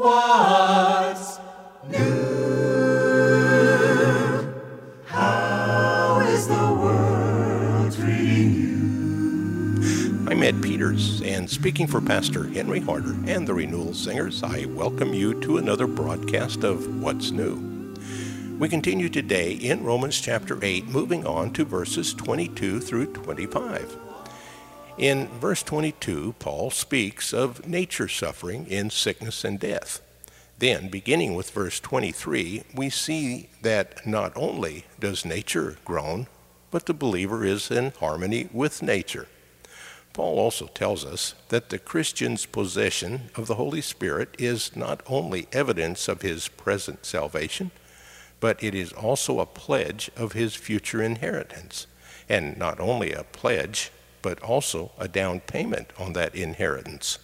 What's new? How is the world treating you? I'm Ed Peters, and speaking for Pastor Henry Harder and the Renewal Singers, I welcome you to another broadcast of What's New. We continue today in Romans chapter 8, moving on to verses 22 through 25. In verse 22, Paul speaks of nature suffering in sickness and death. Then, beginning with verse 23, we see that not only does nature groan, but the believer is in harmony with nature. Paul also tells us that the Christian's possession of the Holy Spirit is not only evidence of his present salvation, but it is also a pledge of his future inheritance. And not only a pledge, but also a down payment on that inheritance.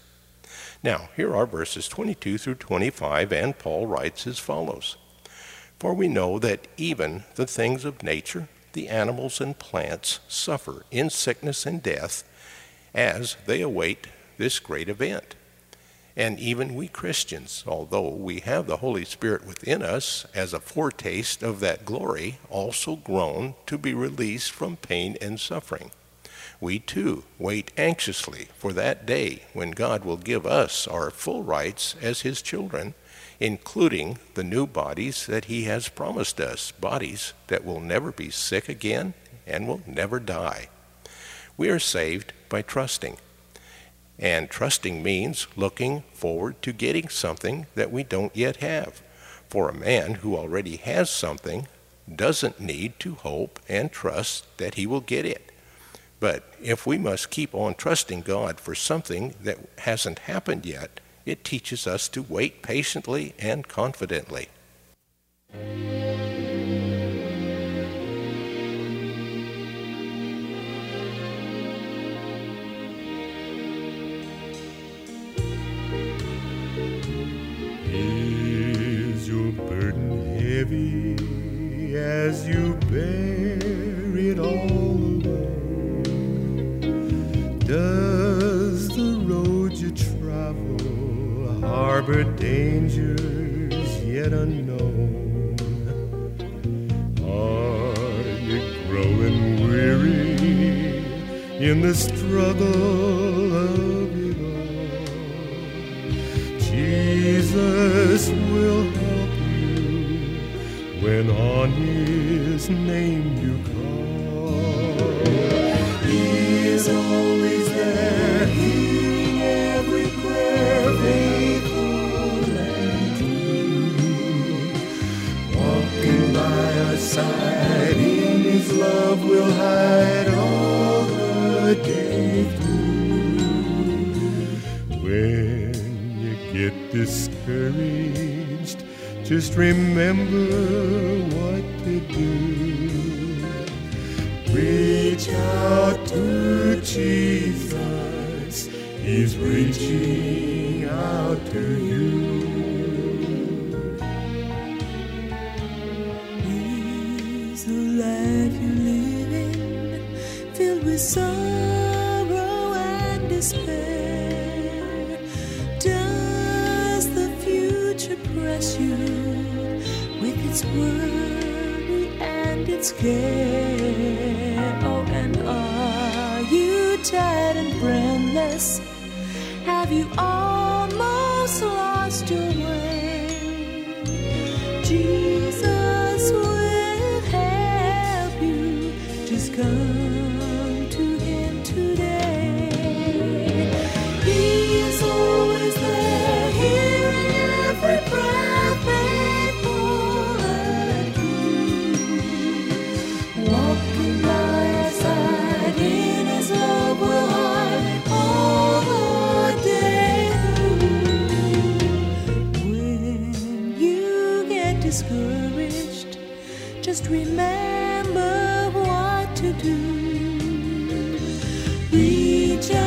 Now, here are verses 22 through 25, and Paul writes as follows For we know that even the things of nature, the animals and plants, suffer in sickness and death as they await this great event. And even we Christians, although we have the Holy Spirit within us as a foretaste of that glory, also groan to be released from pain and suffering we too wait anxiously for that day when God will give us our full rights as His children, including the new bodies that He has promised us, bodies that will never be sick again and will never die. We are saved by trusting. And trusting means looking forward to getting something that we don't yet have. For a man who already has something doesn't need to hope and trust that he will get it. But if we must keep on trusting God for something that hasn't happened yet, it teaches us to wait patiently and confidently. Is your burden heavy as you bear harbor dangers yet unknown? Are you growing weary in the struggle of it all? Jesus will help you when on his name you call. He is always love we'll hide all the day through. When you get discouraged, just remember what to do. Reach out to Jesus, He's reaching out to you. The life with sorrow and despair? Does the future press you with its worry and its care? Oh, and are you tired and friendless? Have you almost lost your way? Jesus discouraged, just remember what to do. Reach out.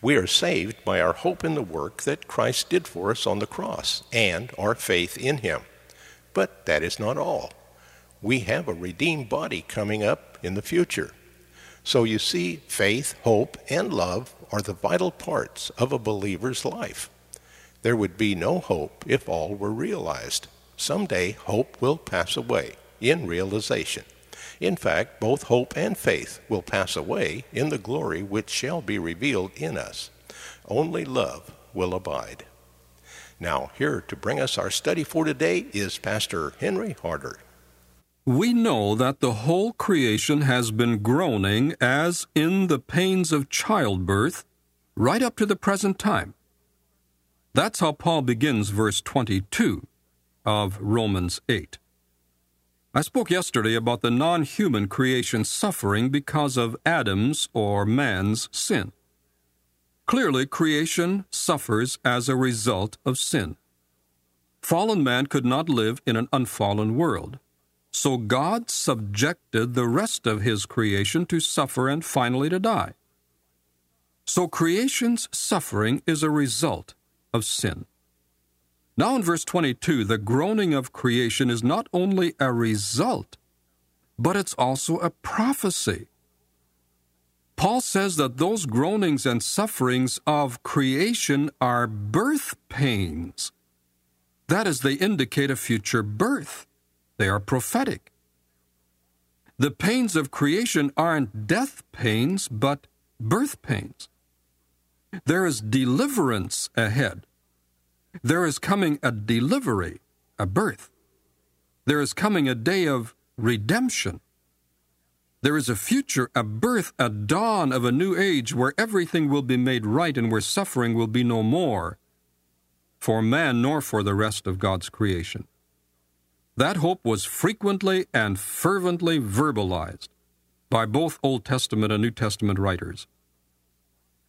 We are saved by our hope in the work that Christ did for us on the cross and our faith in him. But that is not all. We have a redeemed body coming up in the future. So you see, faith, hope, and love are the vital parts of a believer's life. There would be no hope if all were realized. Someday, hope will pass away in realization. In fact, both hope and faith will pass away in the glory which shall be revealed in us. Only love will abide. Now, here to bring us our study for today is Pastor Henry Harder. We know that the whole creation has been groaning as in the pains of childbirth right up to the present time. That's how Paul begins verse 22 of Romans 8. I spoke yesterday about the non human creation suffering because of Adam's or man's sin. Clearly, creation suffers as a result of sin. Fallen man could not live in an unfallen world. So God subjected the rest of his creation to suffer and finally to die. So creation's suffering is a result of sin. Now, in verse 22, the groaning of creation is not only a result, but it's also a prophecy. Paul says that those groanings and sufferings of creation are birth pains. That is, they indicate a future birth. They are prophetic. The pains of creation aren't death pains, but birth pains. There is deliverance ahead. There is coming a delivery, a birth. There is coming a day of redemption. There is a future, a birth, a dawn of a new age where everything will be made right and where suffering will be no more for man nor for the rest of God's creation. That hope was frequently and fervently verbalized by both Old Testament and New Testament writers.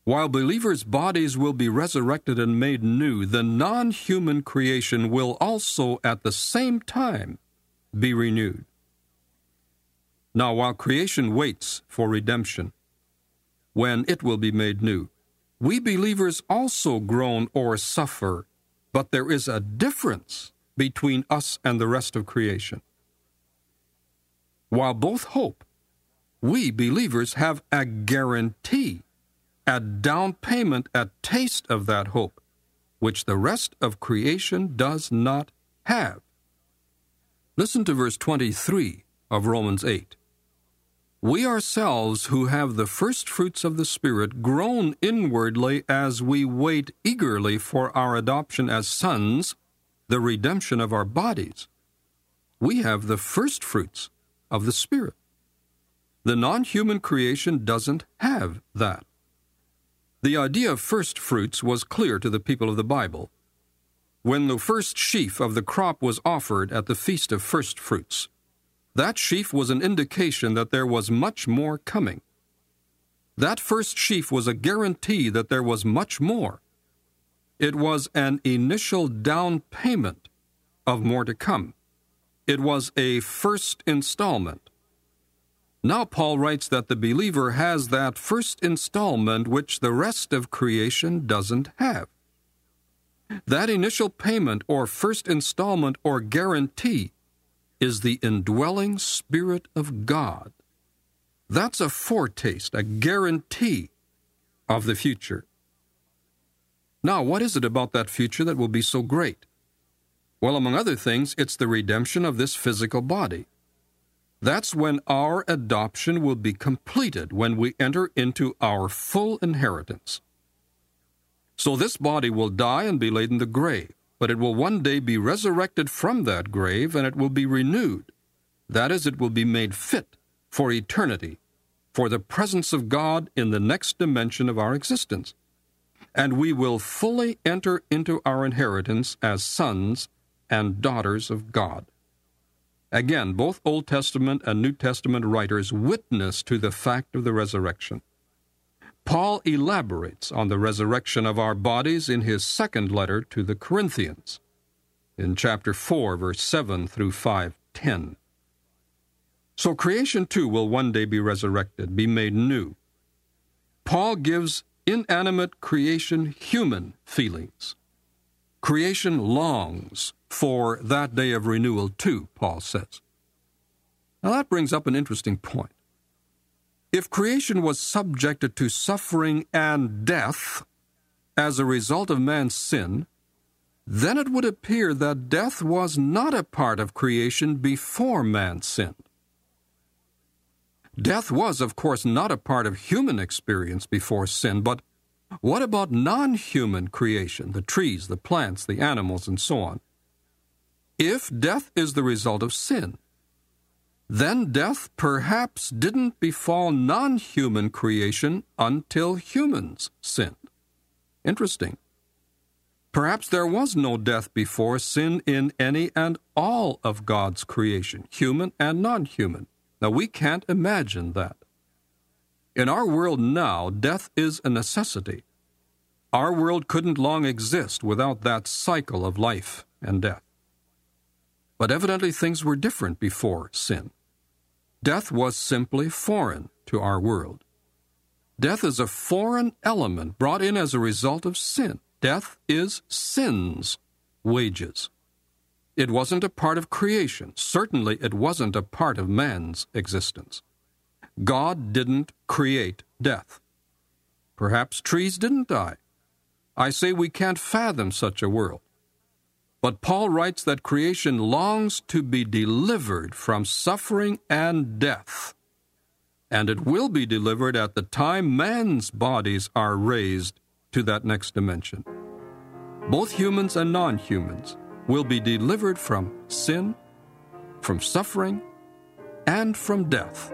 While believers' bodies will be resurrected and made new, the non human creation will also at the same time be renewed. Now, while creation waits for redemption, when it will be made new, we believers also groan or suffer, but there is a difference between us and the rest of creation. While both hope, we believers have a guarantee a down payment, a taste of that hope, which the rest of creation does not have. Listen to verse 23 of Romans 8. We ourselves who have the first fruits of the Spirit groan inwardly as we wait eagerly for our adoption as sons, the redemption of our bodies. We have the first fruits of the Spirit. The non human creation doesn't have that. The idea of first fruits was clear to the people of the Bible. When the first sheaf of the crop was offered at the Feast of First Fruits, that sheaf was an indication that there was much more coming. That first sheaf was a guarantee that there was much more. It was an initial down payment of more to come. It was a first installment. Now, Paul writes that the believer has that first installment which the rest of creation doesn't have. That initial payment or first installment or guarantee is the indwelling Spirit of God. That's a foretaste, a guarantee of the future. Now, what is it about that future that will be so great? Well, among other things, it's the redemption of this physical body. That's when our adoption will be completed, when we enter into our full inheritance. So this body will die and be laid in the grave, but it will one day be resurrected from that grave and it will be renewed. That is, it will be made fit for eternity, for the presence of God in the next dimension of our existence. And we will fully enter into our inheritance as sons and daughters of God. Again, both Old Testament and New Testament writers witness to the fact of the resurrection. Paul elaborates on the resurrection of our bodies in his second letter to the Corinthians, in chapter 4, verse 7 through 5:10. So creation too will one day be resurrected, be made new. Paul gives inanimate creation human feelings. Creation longs for that day of renewal, too, Paul says. Now that brings up an interesting point. If creation was subjected to suffering and death as a result of man's sin, then it would appear that death was not a part of creation before man sinned. Death was, of course, not a part of human experience before sin, but what about non human creation, the trees, the plants, the animals, and so on? If death is the result of sin, then death perhaps didn't befall non human creation until humans sinned. Interesting. Perhaps there was no death before sin in any and all of God's creation, human and non human. Now, we can't imagine that. In our world now, death is a necessity. Our world couldn't long exist without that cycle of life and death. But evidently things were different before sin. Death was simply foreign to our world. Death is a foreign element brought in as a result of sin. Death is sin's wages. It wasn't a part of creation. Certainly, it wasn't a part of man's existence. God didn't create death. Perhaps trees didn't die. I say we can't fathom such a world. But Paul writes that creation longs to be delivered from suffering and death. And it will be delivered at the time man's bodies are raised to that next dimension. Both humans and non humans will be delivered from sin, from suffering, and from death.